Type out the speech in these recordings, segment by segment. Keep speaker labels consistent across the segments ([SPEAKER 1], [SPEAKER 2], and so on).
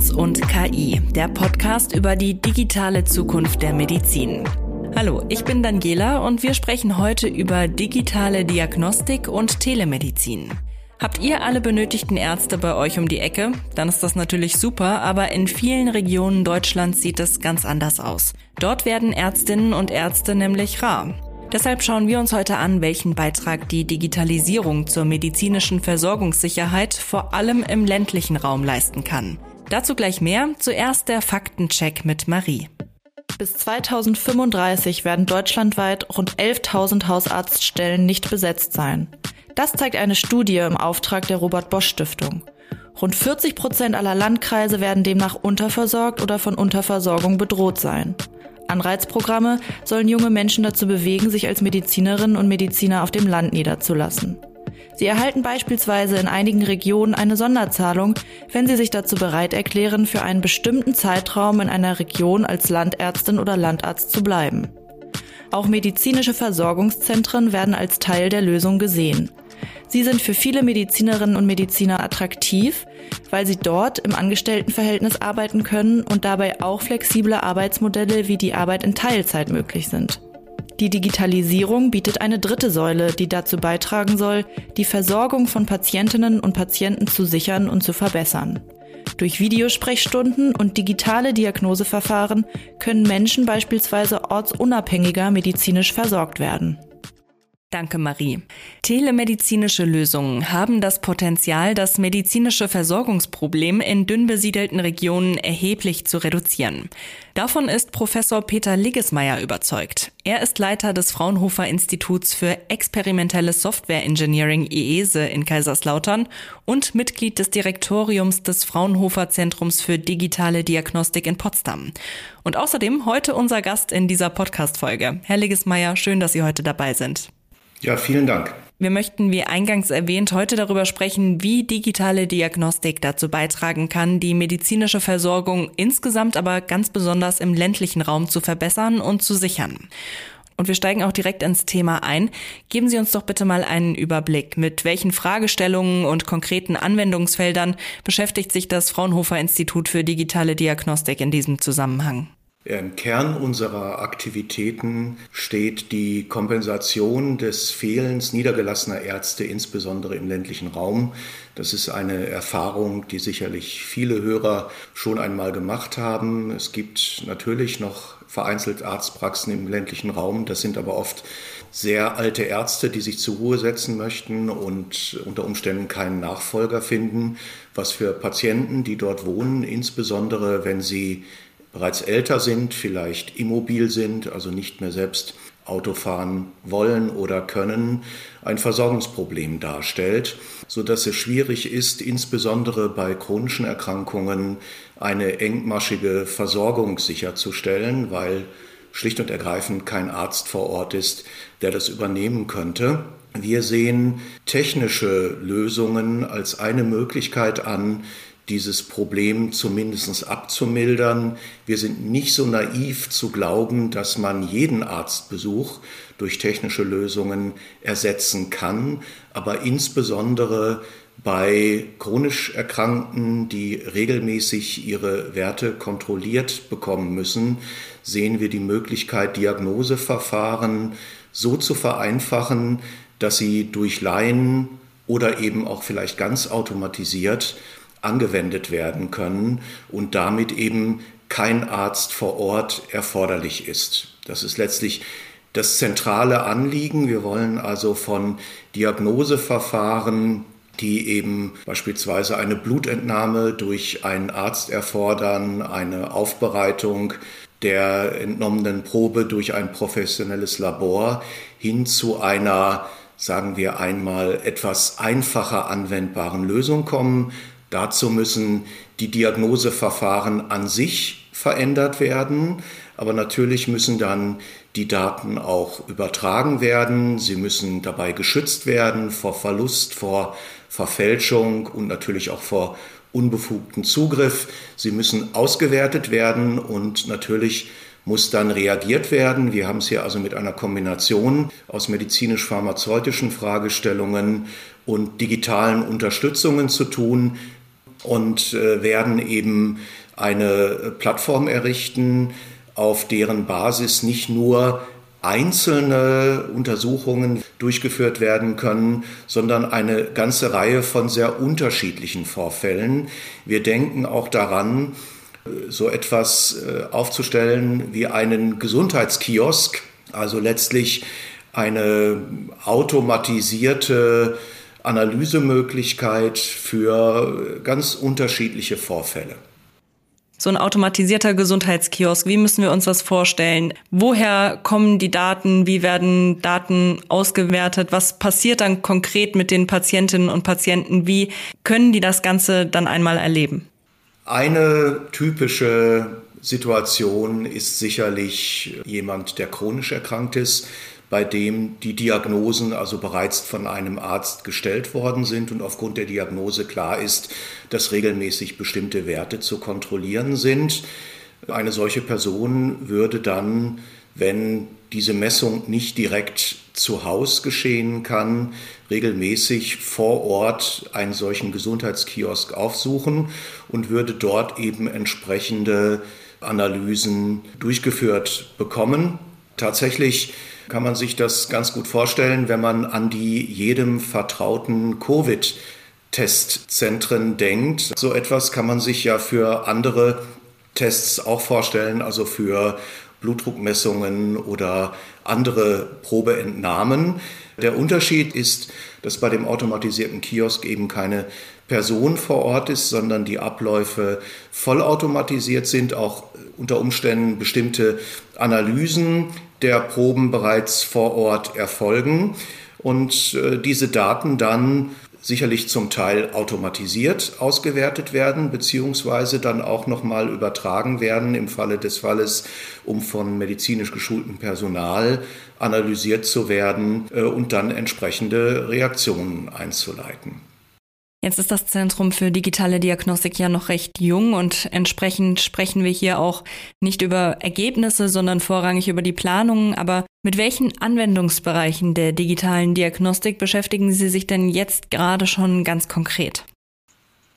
[SPEAKER 1] Arzt und KI, der Podcast über die digitale Zukunft der Medizin. Hallo, ich bin Daniela und wir sprechen heute über digitale Diagnostik und Telemedizin. Habt ihr alle benötigten Ärzte bei euch um die Ecke? Dann ist das natürlich super, aber in vielen Regionen Deutschlands sieht es ganz anders aus. Dort werden Ärztinnen und Ärzte nämlich rar. Deshalb schauen wir uns heute an, welchen Beitrag die Digitalisierung zur medizinischen Versorgungssicherheit vor allem im ländlichen Raum leisten kann. Dazu gleich mehr. Zuerst der Faktencheck mit Marie.
[SPEAKER 2] Bis 2035 werden deutschlandweit rund 11.000 Hausarztstellen nicht besetzt sein. Das zeigt eine Studie im Auftrag der Robert Bosch Stiftung. Rund 40 Prozent aller Landkreise werden demnach unterversorgt oder von Unterversorgung bedroht sein. Anreizprogramme sollen junge Menschen dazu bewegen, sich als Medizinerinnen und Mediziner auf dem Land niederzulassen. Sie erhalten beispielsweise in einigen Regionen eine Sonderzahlung, wenn sie sich dazu bereit erklären, für einen bestimmten Zeitraum in einer Region als Landärztin oder Landarzt zu bleiben. Auch medizinische Versorgungszentren werden als Teil der Lösung gesehen. Sie sind für viele Medizinerinnen und Mediziner attraktiv, weil sie dort im Angestelltenverhältnis arbeiten können und dabei auch flexible Arbeitsmodelle wie die Arbeit in Teilzeit möglich sind. Die Digitalisierung bietet eine dritte Säule, die dazu beitragen soll, die Versorgung von Patientinnen und Patienten zu sichern und zu verbessern. Durch Videosprechstunden und digitale Diagnoseverfahren können Menschen beispielsweise ortsunabhängiger medizinisch versorgt werden.
[SPEAKER 1] Danke, Marie. Telemedizinische Lösungen haben das Potenzial, das medizinische Versorgungsproblem in dünn besiedelten Regionen erheblich zu reduzieren. Davon ist Professor Peter Liggesmeier überzeugt. Er ist Leiter des Fraunhofer Instituts für experimentelles Software Engineering IESE in Kaiserslautern und Mitglied des Direktoriums des Fraunhofer Zentrums für digitale Diagnostik in Potsdam. Und außerdem heute unser Gast in dieser Podcast-Folge. Herr Liggesmeier, schön, dass Sie heute dabei sind.
[SPEAKER 3] Ja, vielen Dank.
[SPEAKER 1] Wir möchten, wie eingangs erwähnt, heute darüber sprechen, wie digitale Diagnostik dazu beitragen kann, die medizinische Versorgung insgesamt, aber ganz besonders im ländlichen Raum zu verbessern und zu sichern. Und wir steigen auch direkt ins Thema ein. Geben Sie uns doch bitte mal einen Überblick. Mit welchen Fragestellungen und konkreten Anwendungsfeldern beschäftigt sich das Fraunhofer Institut für digitale Diagnostik in diesem Zusammenhang?
[SPEAKER 3] Im Kern unserer Aktivitäten steht die Kompensation des Fehlens niedergelassener Ärzte, insbesondere im ländlichen Raum. Das ist eine Erfahrung, die sicherlich viele Hörer schon einmal gemacht haben. Es gibt natürlich noch vereinzelt Arztpraxen im ländlichen Raum. Das sind aber oft sehr alte Ärzte, die sich zur Ruhe setzen möchten und unter Umständen keinen Nachfolger finden, was für Patienten, die dort wohnen, insbesondere wenn sie bereits älter sind, vielleicht immobil sind, also nicht mehr selbst Auto fahren wollen oder können, ein Versorgungsproblem darstellt, so dass es schwierig ist, insbesondere bei chronischen Erkrankungen eine engmaschige Versorgung sicherzustellen, weil schlicht und ergreifend kein Arzt vor Ort ist, der das übernehmen könnte. Wir sehen technische Lösungen als eine Möglichkeit an, dieses Problem zumindest abzumildern. Wir sind nicht so naiv zu glauben, dass man jeden Arztbesuch durch technische Lösungen ersetzen kann, aber insbesondere bei chronisch Erkrankten, die regelmäßig ihre Werte kontrolliert bekommen müssen, sehen wir die Möglichkeit, Diagnoseverfahren so zu vereinfachen, dass sie durch Laien oder eben auch vielleicht ganz automatisiert angewendet werden können und damit eben kein Arzt vor Ort erforderlich ist. Das ist letztlich das zentrale Anliegen. Wir wollen also von Diagnoseverfahren, die eben beispielsweise eine Blutentnahme durch einen Arzt erfordern, eine Aufbereitung der entnommenen Probe durch ein professionelles Labor hin zu einer, sagen wir einmal, etwas einfacher anwendbaren Lösung kommen, Dazu müssen die Diagnoseverfahren an sich verändert werden, aber natürlich müssen dann die Daten auch übertragen werden. Sie müssen dabei geschützt werden vor Verlust, vor Verfälschung und natürlich auch vor unbefugten Zugriff. Sie müssen ausgewertet werden und natürlich muss dann reagiert werden. Wir haben es hier also mit einer Kombination aus medizinisch-pharmazeutischen Fragestellungen und digitalen Unterstützungen zu tun, und äh, werden eben eine Plattform errichten, auf deren Basis nicht nur einzelne Untersuchungen durchgeführt werden können, sondern eine ganze Reihe von sehr unterschiedlichen Vorfällen. Wir denken auch daran, so etwas äh, aufzustellen wie einen Gesundheitskiosk, also letztlich eine automatisierte Analysemöglichkeit für ganz unterschiedliche Vorfälle
[SPEAKER 1] so ein automatisierter Gesundheitskiosk, wie müssen wir uns das vorstellen? Woher kommen die Daten? Wie werden Daten ausgewertet? Was passiert dann konkret mit den Patientinnen und Patienten? Wie können die das Ganze dann einmal erleben?
[SPEAKER 3] Eine typische Situation ist sicherlich jemand, der chronisch erkrankt ist, bei dem die Diagnosen also bereits von einem Arzt gestellt worden sind und aufgrund der Diagnose klar ist, dass regelmäßig bestimmte Werte zu kontrollieren sind. Eine solche Person würde dann, wenn diese Messung nicht direkt zu Hause geschehen kann, regelmäßig vor Ort einen solchen Gesundheitskiosk aufsuchen und würde dort eben entsprechende Analysen durchgeführt bekommen. Tatsächlich kann man sich das ganz gut vorstellen, wenn man an die jedem vertrauten Covid Testzentren denkt. So etwas kann man sich ja für andere Tests auch vorstellen, also für Blutdruckmessungen oder andere Probeentnahmen. Der Unterschied ist, dass bei dem automatisierten Kiosk eben keine Person vor Ort ist, sondern die Abläufe vollautomatisiert sind, auch unter Umständen bestimmte Analysen der Proben bereits vor Ort erfolgen und äh, diese Daten dann sicherlich zum Teil automatisiert ausgewertet werden, beziehungsweise dann auch nochmal übertragen werden im Falle des Falles, um von medizinisch geschultem Personal analysiert zu werden äh, und dann entsprechende Reaktionen einzuleiten.
[SPEAKER 1] Jetzt ist das Zentrum für digitale Diagnostik ja noch recht jung und entsprechend sprechen wir hier auch nicht über Ergebnisse, sondern vorrangig über die Planungen. Aber mit welchen Anwendungsbereichen der digitalen Diagnostik beschäftigen Sie sich denn jetzt gerade schon ganz konkret?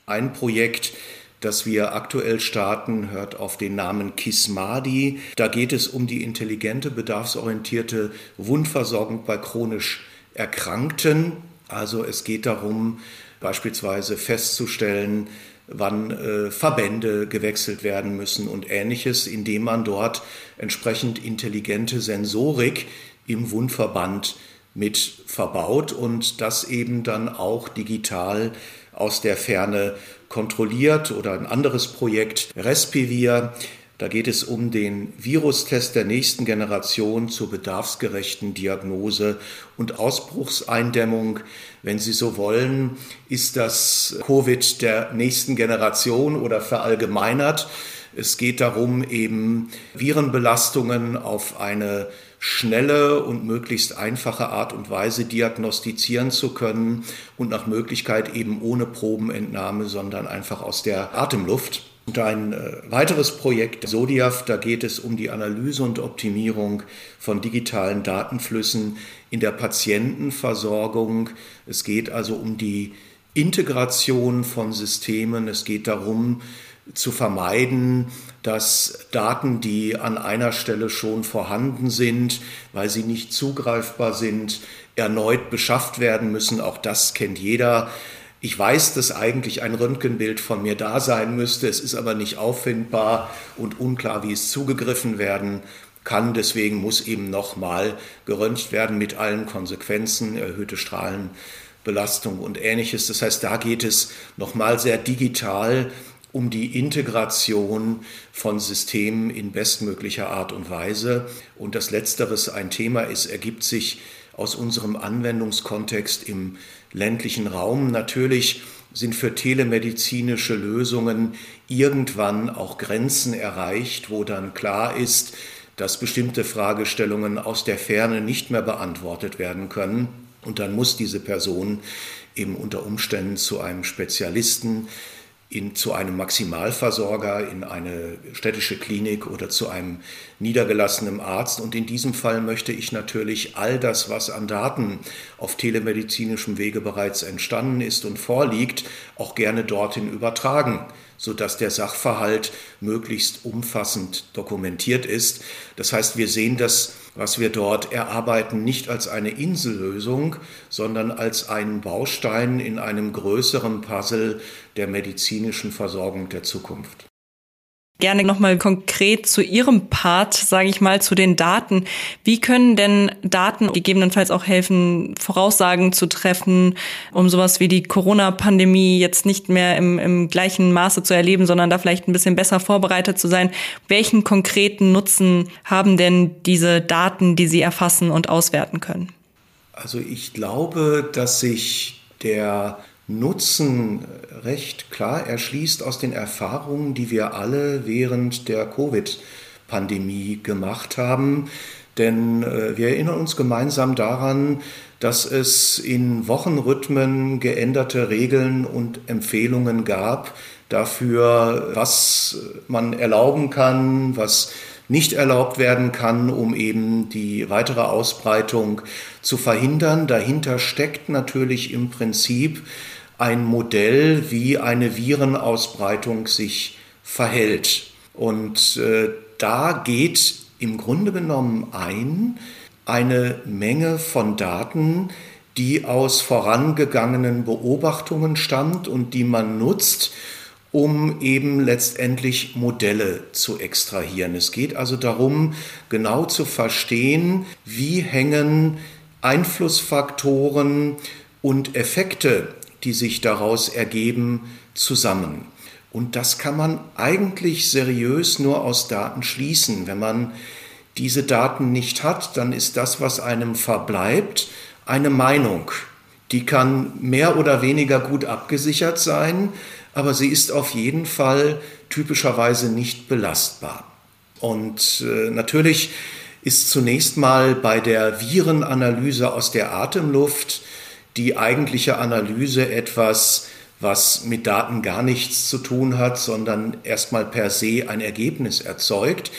[SPEAKER 3] Ein Projekt, das wir aktuell starten, hört auf den Namen Kismadi. Da geht es um die intelligente, bedarfsorientierte Wundversorgung bei chronisch Erkrankten. Also es geht darum, beispielsweise festzustellen, wann äh, Verbände gewechselt werden müssen und ähnliches, indem man dort entsprechend intelligente Sensorik im Wundverband mit verbaut und das eben dann auch digital aus der Ferne kontrolliert oder ein anderes Projekt Respivir da geht es um den Virustest der nächsten Generation zur bedarfsgerechten Diagnose und Ausbruchseindämmung. Wenn Sie so wollen, ist das Covid der nächsten Generation oder verallgemeinert. Es geht darum, eben Virenbelastungen auf eine schnelle und möglichst einfache Art und Weise diagnostizieren zu können und nach Möglichkeit eben ohne Probenentnahme, sondern einfach aus der Atemluft. Und ein äh, weiteres Projekt, Sodiaf, da geht es um die Analyse und Optimierung von digitalen Datenflüssen in der Patientenversorgung. Es geht also um die Integration von Systemen. Es geht darum, zu vermeiden, dass Daten, die an einer Stelle schon vorhanden sind, weil sie nicht zugreifbar sind, erneut beschafft werden müssen. Auch das kennt jeder. Ich weiß, dass eigentlich ein Röntgenbild von mir da sein müsste, es ist aber nicht auffindbar und unklar, wie es zugegriffen werden kann. Deswegen muss eben nochmal geröntgt werden mit allen Konsequenzen, erhöhte Strahlenbelastung und ähnliches. Das heißt, da geht es nochmal sehr digital um die Integration von Systemen in bestmöglicher Art und Weise. Und das Letzteres ein Thema ist, ergibt sich aus unserem Anwendungskontext im ländlichen Raum. Natürlich sind für telemedizinische Lösungen irgendwann auch Grenzen erreicht, wo dann klar ist, dass bestimmte Fragestellungen aus der Ferne nicht mehr beantwortet werden können. Und dann muss diese Person eben unter Umständen zu einem Spezialisten in, zu einem Maximalversorger, in eine städtische Klinik oder zu einem niedergelassenen Arzt. Und in diesem Fall möchte ich natürlich all das, was an Daten auf telemedizinischem Wege bereits entstanden ist und vorliegt, auch gerne dorthin übertragen sodass der Sachverhalt möglichst umfassend dokumentiert ist. Das heißt, wir sehen das, was wir dort erarbeiten, nicht als eine Insellösung, sondern als einen Baustein in einem größeren Puzzle der medizinischen Versorgung der Zukunft
[SPEAKER 1] gerne nochmal konkret zu Ihrem Part, sage ich mal, zu den Daten. Wie können denn Daten gegebenenfalls auch helfen, Voraussagen zu treffen, um sowas wie die Corona-Pandemie jetzt nicht mehr im, im gleichen Maße zu erleben, sondern da vielleicht ein bisschen besser vorbereitet zu sein? Welchen konkreten Nutzen haben denn diese Daten, die Sie erfassen und auswerten können?
[SPEAKER 3] Also ich glaube, dass sich der Nutzen recht klar erschließt aus den Erfahrungen, die wir alle während der Covid-Pandemie gemacht haben. Denn äh, wir erinnern uns gemeinsam daran, dass es in Wochenrhythmen geänderte Regeln und Empfehlungen gab dafür, was man erlauben kann, was nicht erlaubt werden kann, um eben die weitere Ausbreitung zu verhindern. Dahinter steckt natürlich im Prinzip ein Modell, wie eine Virenausbreitung sich verhält. Und äh, da geht im Grunde genommen ein eine Menge von Daten, die aus vorangegangenen Beobachtungen stammt und die man nutzt, um eben letztendlich Modelle zu extrahieren. Es geht also darum, genau zu verstehen, wie hängen Einflussfaktoren und Effekte die sich daraus ergeben, zusammen. Und das kann man eigentlich seriös nur aus Daten schließen. Wenn man diese Daten nicht hat, dann ist das, was einem verbleibt, eine Meinung. Die kann mehr oder weniger gut abgesichert sein, aber sie ist auf jeden Fall typischerweise nicht belastbar. Und äh, natürlich ist zunächst mal bei der Virenanalyse aus der Atemluft die eigentliche Analyse etwas, was mit Daten gar nichts zu tun hat, sondern erstmal per se ein Ergebnis erzeugt.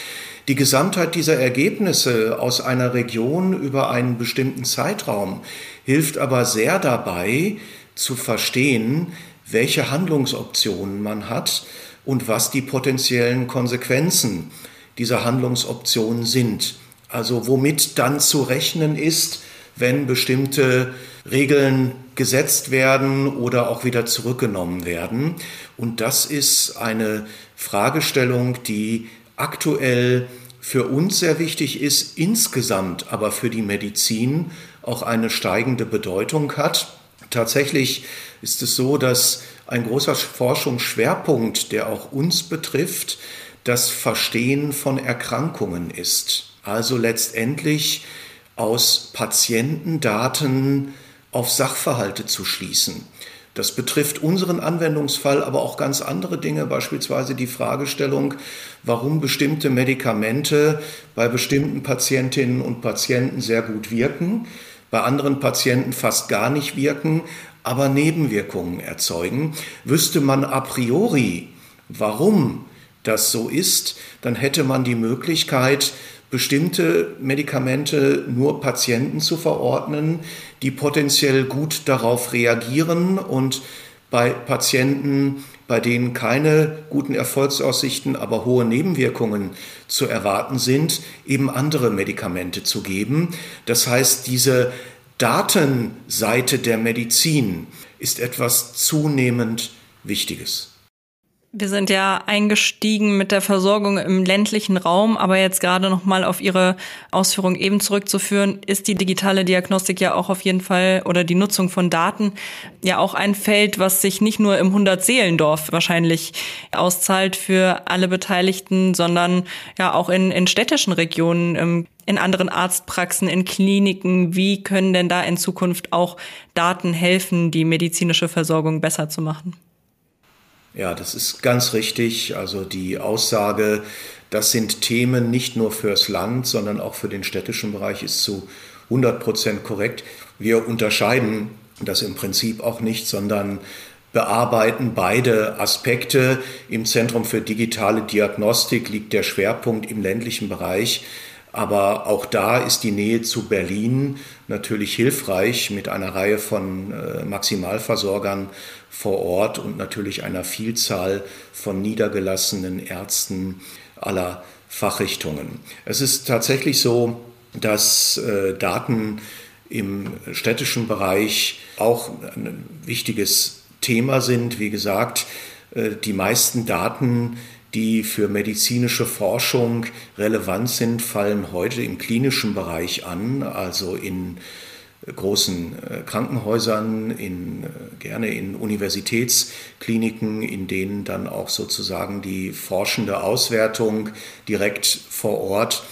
[SPEAKER 3] Die Gesamtheit dieser Ergebnisse aus einer Region über einen bestimmten Zeitraum hilft aber sehr dabei zu verstehen, welche Handlungsoptionen man hat und was die potenziellen Konsequenzen dieser Handlungsoptionen sind. Also womit dann zu rechnen ist, wenn bestimmte Regeln gesetzt werden oder auch wieder zurückgenommen werden. Und das ist eine Fragestellung, die aktuell für uns sehr wichtig ist, insgesamt aber für die Medizin auch eine steigende Bedeutung hat. Tatsächlich ist es so, dass ein großer Forschungsschwerpunkt, der auch uns betrifft, das Verstehen von Erkrankungen ist. Also letztendlich aus Patientendaten auf Sachverhalte zu schließen. Das betrifft unseren Anwendungsfall, aber auch ganz andere Dinge, beispielsweise die Fragestellung, warum bestimmte Medikamente bei bestimmten Patientinnen und Patienten sehr gut wirken, bei anderen Patienten fast gar nicht wirken, aber Nebenwirkungen erzeugen. Wüsste man a priori, warum das so ist, dann hätte man die Möglichkeit, bestimmte Medikamente nur Patienten zu verordnen, die potenziell gut darauf reagieren und bei Patienten, bei denen keine guten Erfolgsaussichten, aber hohe Nebenwirkungen zu erwarten sind, eben andere Medikamente zu geben. Das heißt, diese Datenseite der Medizin ist etwas zunehmend Wichtiges.
[SPEAKER 1] Wir sind ja eingestiegen mit der Versorgung im ländlichen Raum, aber jetzt gerade noch mal auf Ihre Ausführung eben zurückzuführen, ist die digitale Diagnostik ja auch auf jeden Fall oder die Nutzung von Daten ja auch ein Feld, was sich nicht nur im 100-Seelendorf wahrscheinlich auszahlt für alle Beteiligten, sondern ja auch in, in städtischen Regionen, in anderen Arztpraxen, in Kliniken. Wie können denn da in Zukunft auch Daten helfen, die medizinische Versorgung besser zu machen?
[SPEAKER 3] Ja, das ist ganz richtig. Also die Aussage, das sind Themen nicht nur fürs Land, sondern auch für den städtischen Bereich ist zu 100 Prozent korrekt. Wir unterscheiden das im Prinzip auch nicht, sondern bearbeiten beide Aspekte. Im Zentrum für digitale Diagnostik liegt der Schwerpunkt im ländlichen Bereich. Aber auch da ist die Nähe zu Berlin natürlich hilfreich mit einer Reihe von äh, Maximalversorgern vor Ort und natürlich einer Vielzahl von niedergelassenen Ärzten aller Fachrichtungen. Es ist tatsächlich so, dass äh, Daten im städtischen Bereich auch ein wichtiges Thema sind. Wie gesagt, äh, die meisten Daten, die für medizinische Forschung relevant sind, fallen heute im klinischen Bereich an, also in großen äh, Krankenhäusern, in, äh, gerne in Universitätskliniken, in denen dann auch sozusagen die forschende Auswertung direkt vor Ort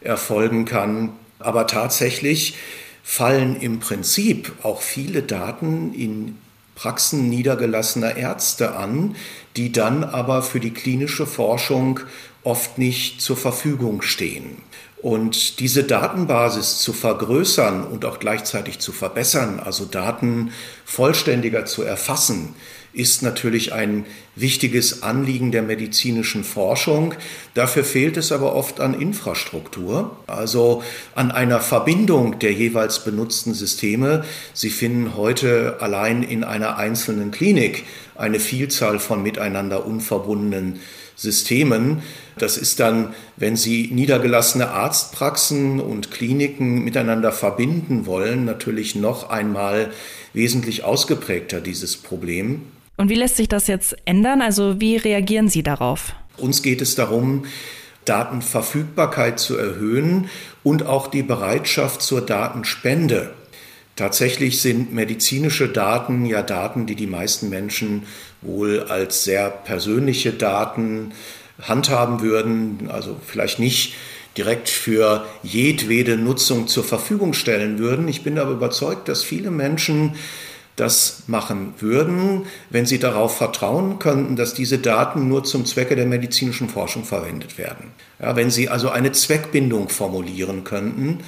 [SPEAKER 3] erfolgen kann. Aber tatsächlich fallen im Prinzip auch viele Daten in Praxen niedergelassener Ärzte an, die dann aber für die klinische Forschung oft nicht zur Verfügung stehen. Und diese Datenbasis zu vergrößern und auch gleichzeitig zu verbessern, also Daten vollständiger zu erfassen, ist natürlich ein wichtiges Anliegen der medizinischen Forschung. Dafür fehlt es aber oft an Infrastruktur, also an einer Verbindung der jeweils benutzten Systeme. Sie finden heute allein in einer einzelnen Klinik eine Vielzahl von miteinander unverbundenen Systemen. Das ist dann, wenn Sie niedergelassene Arztpraxen und Kliniken miteinander verbinden wollen, natürlich noch einmal wesentlich ausgeprägter dieses Problem.
[SPEAKER 2] Und wie lässt sich das jetzt ändern? Also wie reagieren Sie darauf?
[SPEAKER 3] Uns geht es darum, Datenverfügbarkeit zu erhöhen und auch die Bereitschaft zur Datenspende. Tatsächlich sind medizinische Daten ja Daten, die die meisten Menschen wohl als sehr persönliche Daten handhaben würden, also vielleicht nicht direkt für jedwede Nutzung zur Verfügung stellen würden. Ich bin aber überzeugt, dass viele Menschen das machen würden, wenn sie darauf vertrauen könnten, dass diese Daten nur zum Zwecke der medizinischen Forschung verwendet werden. Ja, wenn sie also eine Zweckbindung formulieren könnten,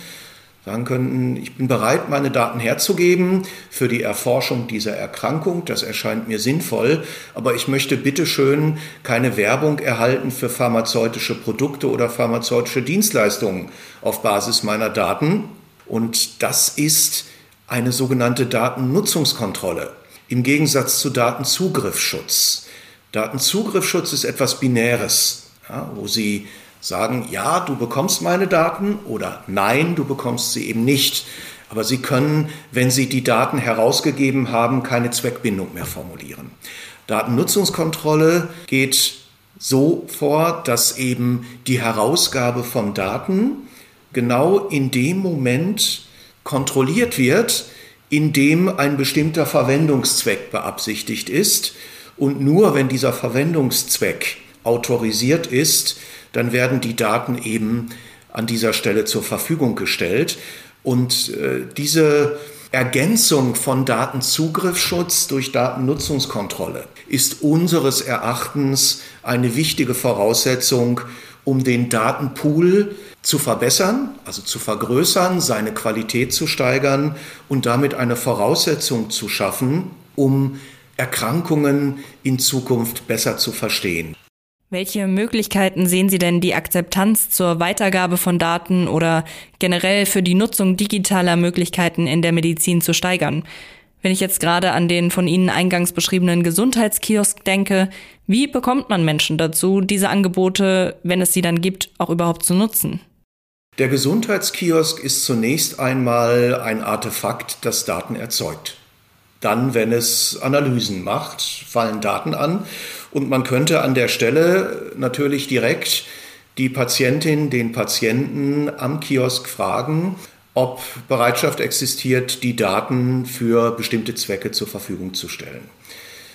[SPEAKER 3] sagen könnten, ich bin bereit, meine Daten herzugeben für die Erforschung dieser Erkrankung, das erscheint mir sinnvoll, aber ich möchte bitteschön keine Werbung erhalten für pharmazeutische Produkte oder pharmazeutische Dienstleistungen auf Basis meiner Daten. Und das ist eine sogenannte Datennutzungskontrolle im Gegensatz zu Datenzugriffsschutz. Datenzugriffsschutz ist etwas Binäres, ja, wo Sie sagen, ja, du bekommst meine Daten oder nein, du bekommst sie eben nicht. Aber Sie können, wenn Sie die Daten herausgegeben haben, keine Zweckbindung mehr formulieren. Datennutzungskontrolle geht so vor, dass eben die Herausgabe von Daten genau in dem Moment kontrolliert wird, in dem ein bestimmter Verwendungszweck beabsichtigt ist. Und nur wenn dieser Verwendungszweck autorisiert ist, dann werden die Daten eben an dieser Stelle zur Verfügung gestellt. Und äh, diese Ergänzung von Datenzugriffsschutz durch Datennutzungskontrolle ist unseres Erachtens eine wichtige Voraussetzung, um den Datenpool zu verbessern, also zu vergrößern, seine Qualität zu steigern und damit eine Voraussetzung zu schaffen, um Erkrankungen in Zukunft besser zu verstehen.
[SPEAKER 2] Welche Möglichkeiten sehen Sie denn, die Akzeptanz zur Weitergabe von Daten oder generell für die Nutzung digitaler Möglichkeiten in der Medizin zu steigern? Wenn ich jetzt gerade an den von Ihnen eingangs beschriebenen Gesundheitskiosk denke, wie bekommt man Menschen dazu, diese Angebote, wenn es sie dann gibt, auch überhaupt zu nutzen?
[SPEAKER 3] Der Gesundheitskiosk ist zunächst einmal ein Artefakt, das Daten erzeugt. Dann, wenn es Analysen macht, fallen Daten an und man könnte an der Stelle natürlich direkt die Patientin, den Patienten am Kiosk fragen, ob Bereitschaft existiert, die Daten für bestimmte Zwecke zur Verfügung zu stellen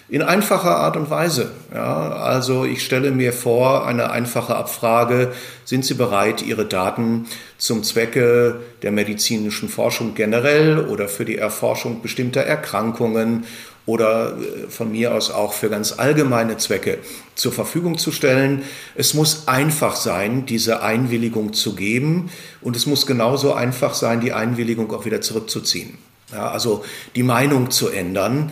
[SPEAKER 3] in einfacher Art und Weise. Ja, also ich stelle mir vor, eine einfache Abfrage, sind Sie bereit, Ihre Daten zum Zwecke der medizinischen Forschung generell oder für die Erforschung bestimmter Erkrankungen oder äh, von mir aus auch für ganz allgemeine Zwecke zur Verfügung zu stellen. Es muss einfach sein, diese Einwilligung zu geben und es muss genauso einfach sein, die Einwilligung auch wieder zurückzuziehen. Ja, also die Meinung zu ändern.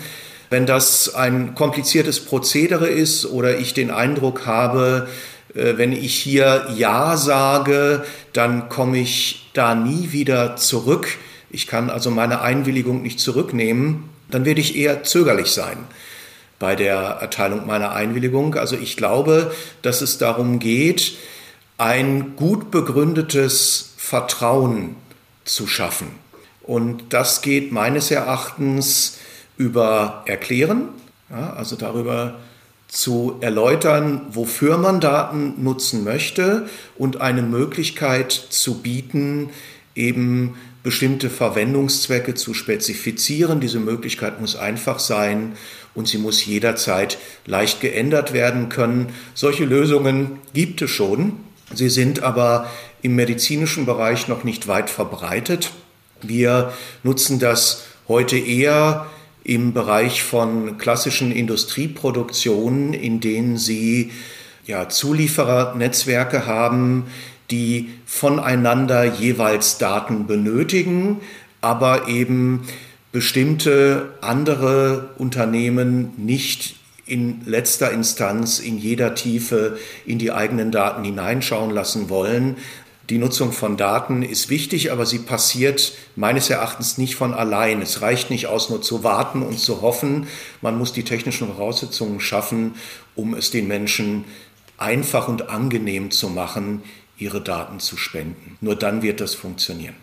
[SPEAKER 3] Wenn das ein kompliziertes Prozedere ist oder ich den Eindruck habe, äh, wenn ich hier Ja sage, dann komme ich da nie wieder zurück. Ich kann also meine Einwilligung nicht zurücknehmen. Dann werde ich eher zögerlich sein bei der Erteilung meiner Einwilligung. Also ich glaube, dass es darum geht, ein gut begründetes Vertrauen zu schaffen. Und das geht meines Erachtens über Erklären, ja, also darüber zu erläutern, wofür man Daten nutzen möchte und eine Möglichkeit zu bieten, eben bestimmte Verwendungszwecke zu spezifizieren. Diese Möglichkeit muss einfach sein und sie muss jederzeit leicht geändert werden können. Solche Lösungen gibt es schon. Sie sind aber im medizinischen Bereich noch nicht weit verbreitet. Wir nutzen das heute eher im Bereich von klassischen Industrieproduktionen, in denen sie ja, Zulieferernetzwerke haben, die voneinander jeweils Daten benötigen, aber eben bestimmte andere Unternehmen nicht in letzter Instanz in jeder Tiefe in die eigenen Daten hineinschauen lassen wollen, die Nutzung von Daten ist wichtig, aber sie passiert meines Erachtens nicht von allein. Es reicht nicht aus, nur zu warten und zu hoffen. Man muss die technischen Voraussetzungen schaffen, um es den Menschen einfach und angenehm zu machen, ihre Daten zu spenden. Nur dann wird das funktionieren.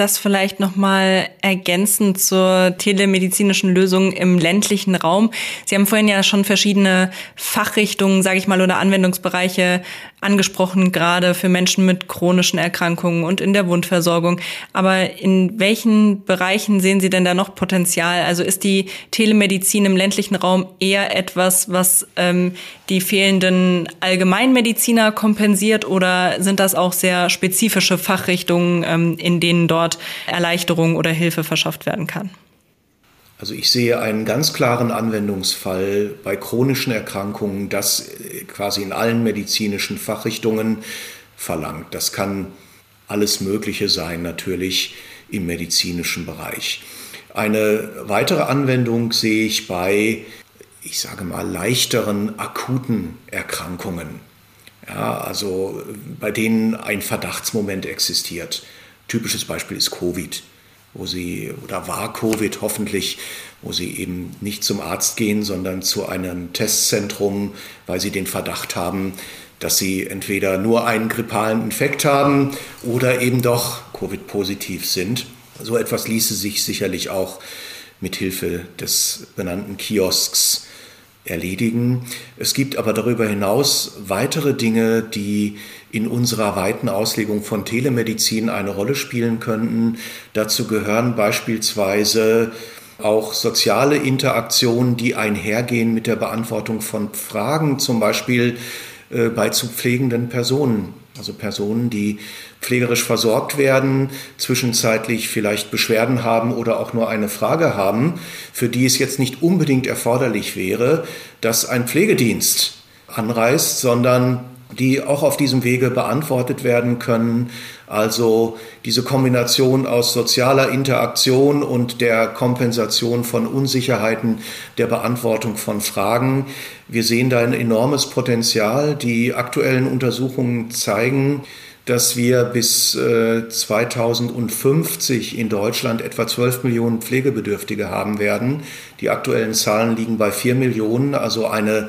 [SPEAKER 1] Das vielleicht nochmal ergänzend zur telemedizinischen Lösung im ländlichen Raum. Sie haben vorhin ja schon verschiedene Fachrichtungen, sage ich mal, oder Anwendungsbereiche angesprochen, gerade für Menschen mit chronischen Erkrankungen und in der Wundversorgung. Aber in welchen Bereichen sehen Sie denn da noch Potenzial? Also ist die Telemedizin im ländlichen Raum eher etwas, was ähm, die fehlenden Allgemeinmediziner kompensiert oder sind das auch sehr spezifische Fachrichtungen, ähm, in denen dort Erleichterung oder Hilfe verschafft werden kann?
[SPEAKER 3] Also ich sehe einen ganz klaren Anwendungsfall bei chronischen Erkrankungen, das äh, quasi in allen medizinischen Fachrichtungen verlangt. Das kann alles Mögliche sein, natürlich im medizinischen Bereich. Eine weitere Anwendung sehe ich bei, ich sage mal, leichteren akuten Erkrankungen. Ja, also bei denen ein Verdachtsmoment existiert. Typisches Beispiel ist Covid wo sie, oder war Covid hoffentlich, wo sie eben nicht zum Arzt gehen, sondern zu einem Testzentrum, weil sie den Verdacht haben, dass sie entweder nur einen grippalen Infekt haben oder eben doch Covid-positiv sind. So etwas ließe sich sicherlich auch mit Hilfe des benannten Kiosks erledigen. Es gibt aber darüber hinaus weitere Dinge, die in unserer weiten Auslegung von Telemedizin eine Rolle spielen könnten. Dazu gehören beispielsweise auch soziale Interaktionen, die einhergehen mit der Beantwortung von Fragen, zum Beispiel äh, bei zu pflegenden Personen. Also Personen, die pflegerisch versorgt werden, zwischenzeitlich vielleicht Beschwerden haben oder auch nur eine Frage haben, für die es jetzt nicht unbedingt erforderlich wäre, dass ein Pflegedienst anreist, sondern die auch auf diesem Wege beantwortet werden können. Also diese Kombination aus sozialer Interaktion und der Kompensation von Unsicherheiten, der Beantwortung von Fragen. Wir sehen da ein enormes Potenzial. Die aktuellen Untersuchungen zeigen, dass wir bis 2050 äh, in Deutschland etwa 12 Millionen Pflegebedürftige haben werden. Die aktuellen Zahlen liegen bei 4 Millionen, also eine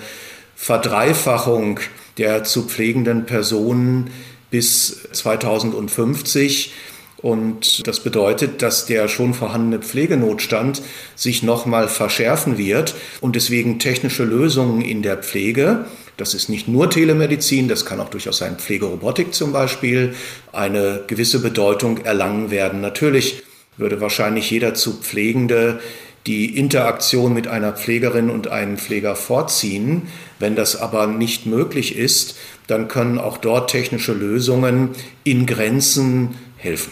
[SPEAKER 3] Verdreifachung der zu pflegenden Personen bis 2050. Und das bedeutet, dass der schon vorhandene Pflegenotstand sich nochmal verschärfen wird und deswegen technische Lösungen in der Pflege, das ist nicht nur Telemedizin, das kann auch durchaus sein Pflegerobotik zum Beispiel, eine gewisse Bedeutung erlangen werden. Natürlich würde wahrscheinlich jeder zu Pflegende die Interaktion mit einer Pflegerin und einem Pfleger vorziehen. Wenn das aber nicht möglich ist, dann können auch dort technische Lösungen in Grenzen helfen.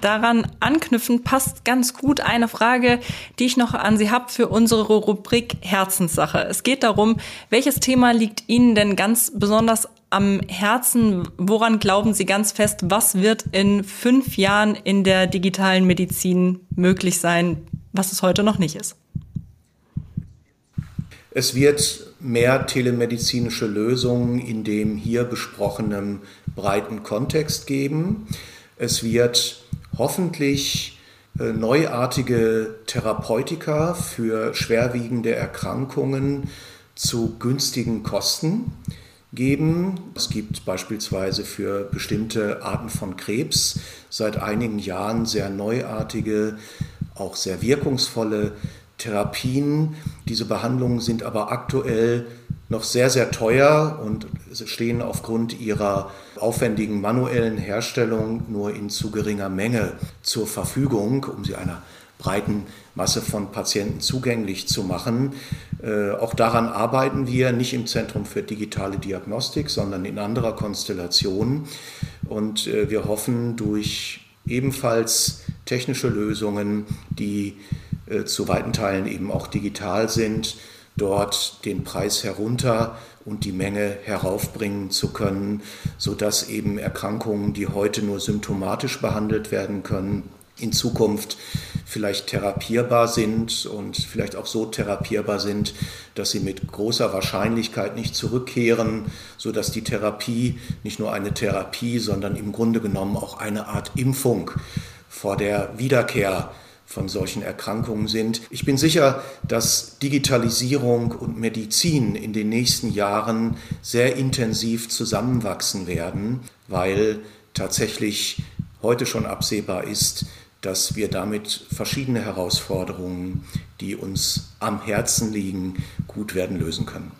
[SPEAKER 1] Daran anknüpfen passt ganz gut eine Frage, die ich noch an Sie habe für unsere Rubrik Herzenssache. Es geht darum, welches Thema liegt Ihnen denn ganz besonders am Herzen? Woran glauben Sie ganz fest, was wird in fünf Jahren in der digitalen Medizin möglich sein?
[SPEAKER 2] was es heute noch nicht ist.
[SPEAKER 3] Es wird mehr telemedizinische Lösungen in dem hier besprochenen breiten Kontext geben. Es wird hoffentlich äh, neuartige Therapeutika für schwerwiegende Erkrankungen zu günstigen Kosten geben. Es gibt beispielsweise für bestimmte Arten von Krebs seit einigen Jahren sehr neuartige, auch sehr wirkungsvolle Therapien. Diese Behandlungen sind aber aktuell noch sehr, sehr teuer und stehen aufgrund ihrer aufwendigen manuellen Herstellung nur in zu geringer Menge zur Verfügung, um sie einer breiten Masse von Patienten zugänglich zu machen. Äh, auch daran arbeiten wir nicht im Zentrum für digitale Diagnostik, sondern in anderer Konstellation. Und äh, wir hoffen durch ebenfalls technische Lösungen, die äh, zu weiten Teilen eben auch digital sind, dort den Preis herunter und die Menge heraufbringen zu können, sodass eben Erkrankungen, die heute nur symptomatisch behandelt werden können, in Zukunft vielleicht therapierbar sind und vielleicht auch so therapierbar sind, dass sie mit großer Wahrscheinlichkeit nicht zurückkehren, sodass die Therapie nicht nur eine Therapie, sondern im Grunde genommen auch eine Art Impfung vor der Wiederkehr von solchen Erkrankungen sind. Ich bin sicher, dass Digitalisierung und Medizin in den nächsten Jahren sehr intensiv zusammenwachsen werden, weil tatsächlich heute schon absehbar ist, dass wir damit verschiedene Herausforderungen, die uns am Herzen liegen, gut werden lösen können.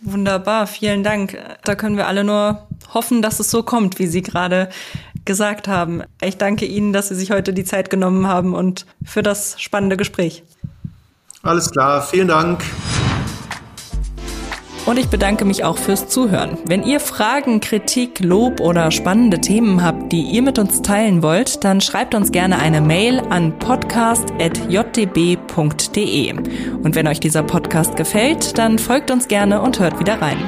[SPEAKER 2] Wunderbar, vielen Dank. Da können wir alle nur hoffen, dass es so kommt, wie Sie gerade gesagt haben. Ich danke Ihnen, dass Sie sich heute die Zeit genommen haben und für das spannende Gespräch.
[SPEAKER 3] Alles klar, vielen Dank.
[SPEAKER 1] Und ich bedanke mich auch fürs Zuhören. Wenn ihr Fragen, Kritik, Lob oder spannende Themen habt, die ihr mit uns teilen wollt, dann schreibt uns gerne eine Mail an podcast.jdb.de. Und wenn euch dieser Podcast gefällt, dann folgt uns gerne und hört wieder rein.